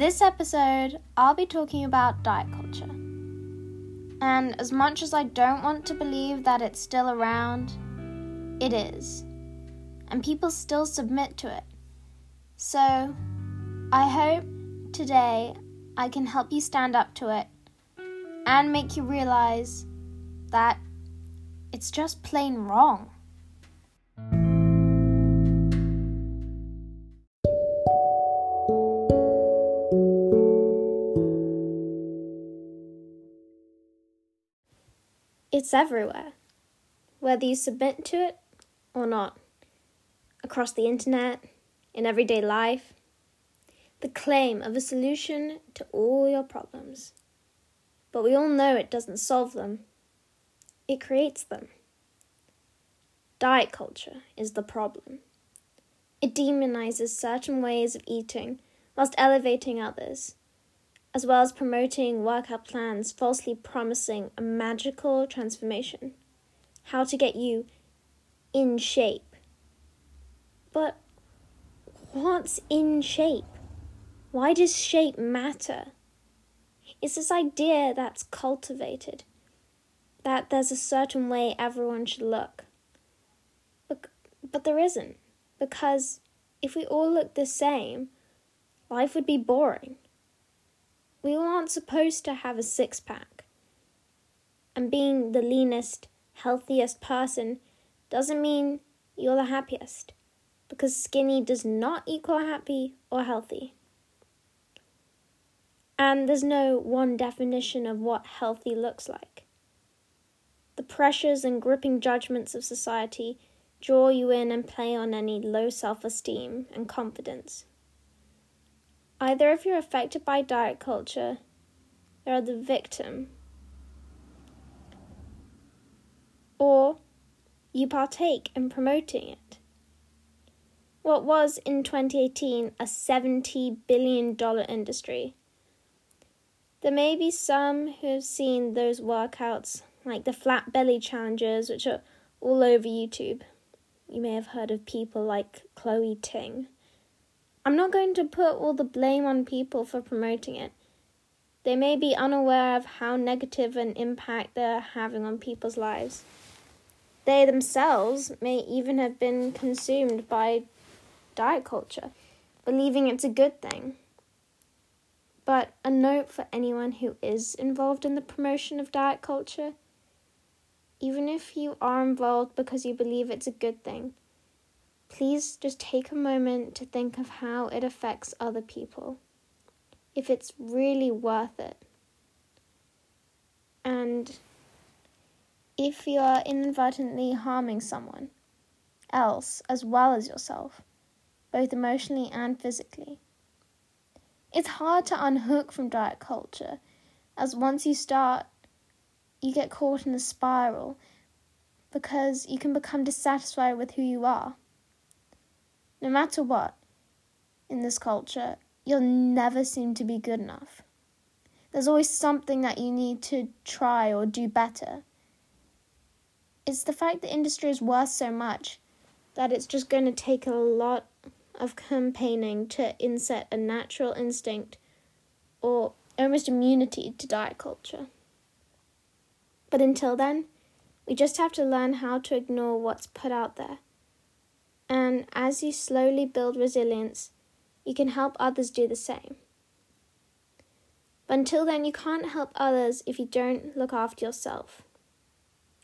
This episode, I'll be talking about diet culture. And as much as I don't want to believe that it's still around, it is. And people still submit to it. So, I hope today I can help you stand up to it and make you realize that it's just plain wrong. It's everywhere, whether you submit to it or not, across the internet, in everyday life. The claim of a solution to all your problems. But we all know it doesn't solve them, it creates them. Diet culture is the problem. It demonizes certain ways of eating whilst elevating others as well as promoting workout plans falsely promising a magical transformation. How to get you in shape. But what's in shape? Why does shape matter? It's this idea that's cultivated that there's a certain way everyone should look. But, but there isn't, because if we all looked the same, life would be boring we aren't supposed to have a six pack. And being the leanest, healthiest person doesn't mean you're the happiest, because skinny does not equal happy or healthy. And there's no one definition of what healthy looks like. The pressures and gripping judgments of society draw you in and play on any low self esteem and confidence. Either if you're affected by diet culture, you're the victim, or you partake in promoting it. What was in 2018 a $70 billion industry. There may be some who have seen those workouts, like the flat belly challenges, which are all over YouTube. You may have heard of people like Chloe Ting. I'm not going to put all the blame on people for promoting it. They may be unaware of how negative an impact they're having on people's lives. They themselves may even have been consumed by diet culture, believing it's a good thing. But a note for anyone who is involved in the promotion of diet culture even if you are involved because you believe it's a good thing, please just take a moment to think of how it affects other people, if it's really worth it. And if you are inadvertently harming someone else as well as yourself, both emotionally and physically. It's hard to unhook from diet culture, as once you start, you get caught in a spiral because you can become dissatisfied with who you are no matter what, in this culture, you'll never seem to be good enough. There's always something that you need to try or do better. It's the fact the industry is worth so much that it's just going to take a lot of campaigning to inset a natural instinct or almost immunity to diet culture. But until then, we just have to learn how to ignore what's put out there and as you slowly build resilience, you can help others do the same. But until then, you can't help others if you don't look after yourself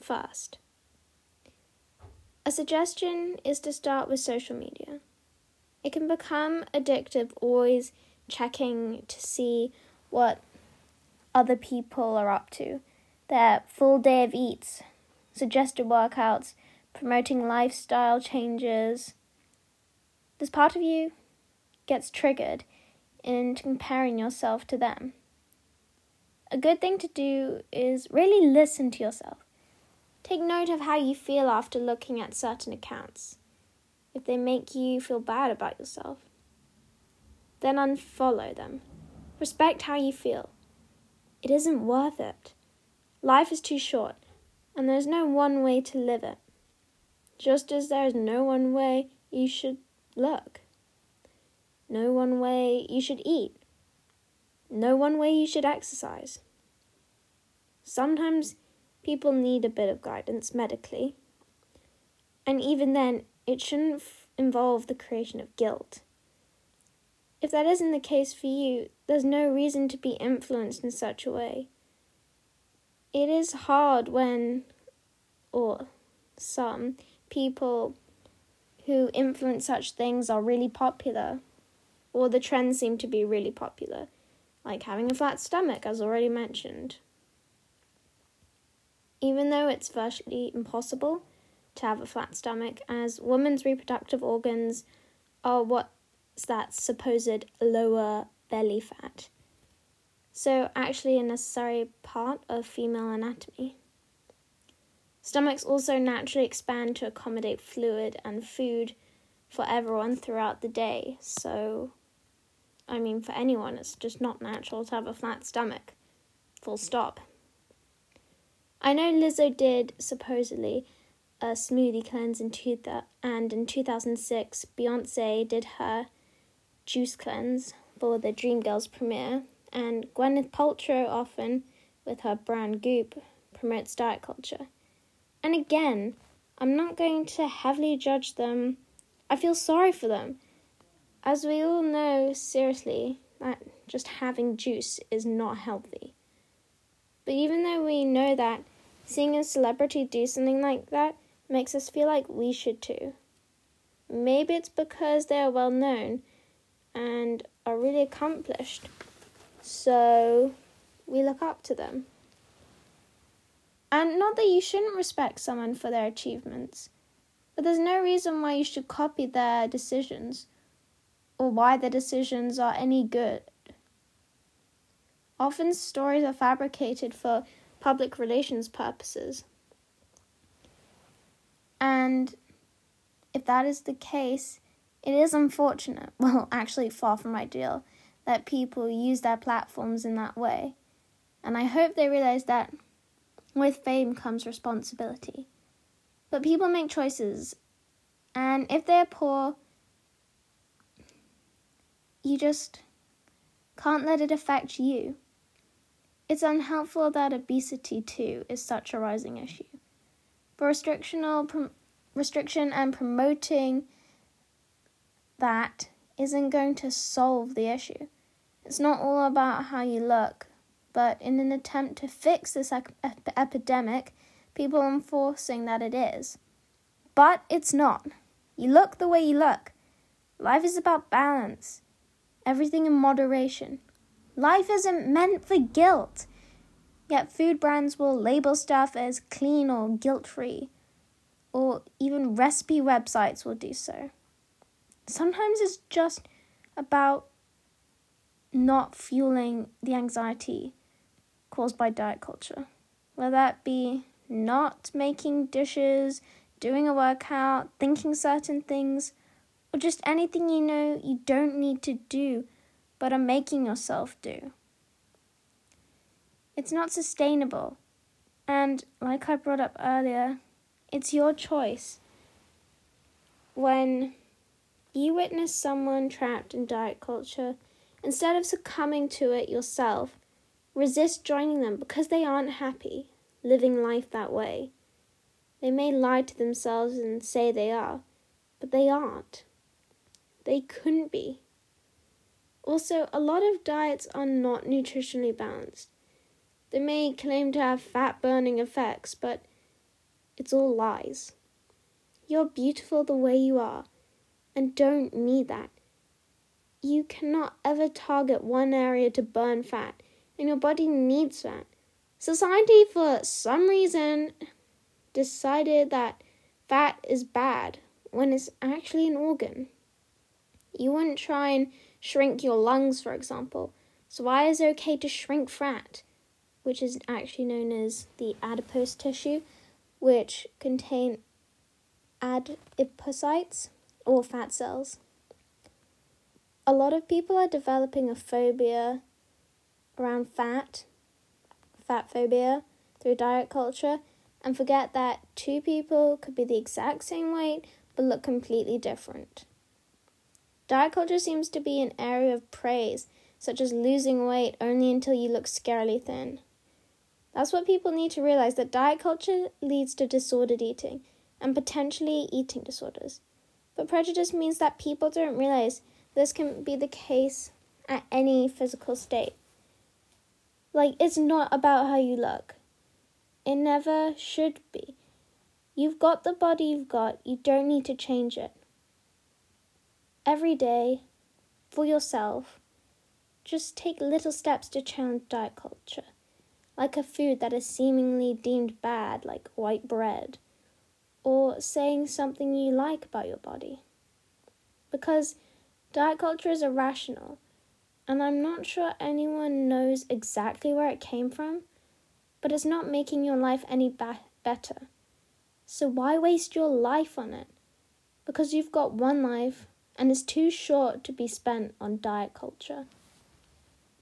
first. A suggestion is to start with social media. It can become addictive, always checking to see what other people are up to, their full day of eats, suggested workouts, promoting lifestyle changes, this part of you gets triggered into comparing yourself to them. A good thing to do is really listen to yourself. Take note of how you feel after looking at certain accounts. If they make you feel bad about yourself, then unfollow them. Respect how you feel. It isn't worth it. Life is too short, and there's no one way to live it just as there is no one way you should look, no one way you should eat, no one way you should exercise. Sometimes people need a bit of guidance medically, and even then, it shouldn't f- involve the creation of guilt. If that isn't the case for you, there's no reason to be influenced in such a way. It is hard when, or some, people who influence such things are really popular, or the trends seem to be really popular, like having a flat stomach, as already mentioned. Even though it's virtually impossible to have a flat stomach, as women's reproductive organs are what that supposed lower belly fat. So, actually, a necessary part of female anatomy. Stomachs also naturally expand to accommodate fluid and food for everyone throughout the day. So, I mean, for anyone, it's just not natural to have a flat stomach. Full stop. I know Lizzo did supposedly a smoothie cleanse in two th- and in 2006 Beyonce did her Juice Cleanse for the Dreamgirls premiere, and Gwyneth Paltrow often, with her brand Goop, promotes diet culture. And again, I'm not going to heavily judge them. I feel sorry for them. As we all know, seriously, that just having juice is not healthy. But even though we know that, seeing a celebrity do something like that makes us feel like we should too. Maybe it's because they are well known and are really accomplished. So we look up to them. And not that you shouldn't respect someone for their achievements, but there's no reason why you should copy their decisions or why their decisions are any good. Often stories are fabricated for public relations purposes. And if that is the case, it is unfortunate, well, actually, far from ideal, that people use their platforms in that way. And I hope they realize that with fame comes responsibility. But people make choices, and if they're poor, you just can't let it affect you. It's unhelpful that obesity, too, is such a rising issue. Restrictional prom- restriction and promoting that isn't going to solve the issue. It's not all about how you look, but in an attempt to fix this ep- epidemic, people are enforcing that it is. But it's not. You look the way you look. Life is about balance, everything in moderation. Life isn't meant for guilt. Yet food brands will label stuff as clean or guilt free, or even recipe websites will do so. Sometimes it's just about not fueling the anxiety caused by diet culture. Whether that be not making dishes, doing a workout, thinking certain things, or just anything you know you don't need to do but are making yourself do. It's not sustainable. And like I brought up earlier, it's your choice. When you witness someone trapped in diet culture, instead of succumbing to it yourself, resist joining them because they aren't happy living life that way. They may lie to themselves and say they are, but they aren't. They couldn't be. Also, a lot of diets are not nutritionally balanced. They may claim to have fat burning effects, but it's all lies. You're beautiful the way you are and don't need that. You cannot ever target one area to burn fat, and your body needs fat. Society, for some reason, decided that fat is bad when it's actually an organ. You wouldn't try and shrink your lungs, for example. So, why is it okay to shrink fat, which is actually known as the adipose tissue, which contain adipocytes? or fat cells. A lot of people are developing a phobia around fat, fat phobia, through diet culture, and forget that two people could be the exact same weight but look completely different. Diet culture seems to be an area of praise, such as losing weight only until you look scarily thin. That's what people need to realize that diet culture leads to disordered eating and potentially eating disorders. But prejudice means that people don't realize this can be the case at any physical state. Like, it's not about how you look, it never should be. You've got the body you've got, you don't need to change it. Every day, for yourself, just take little steps to challenge diet culture like a food that is seemingly deemed bad, like white bread, or saying something you like about your body. Because diet culture is irrational, and I'm not sure anyone knows exactly where it came from, but it's not making your life any ba- better. So why waste your life on it? Because you've got one life and it's too short to be spent on diet culture.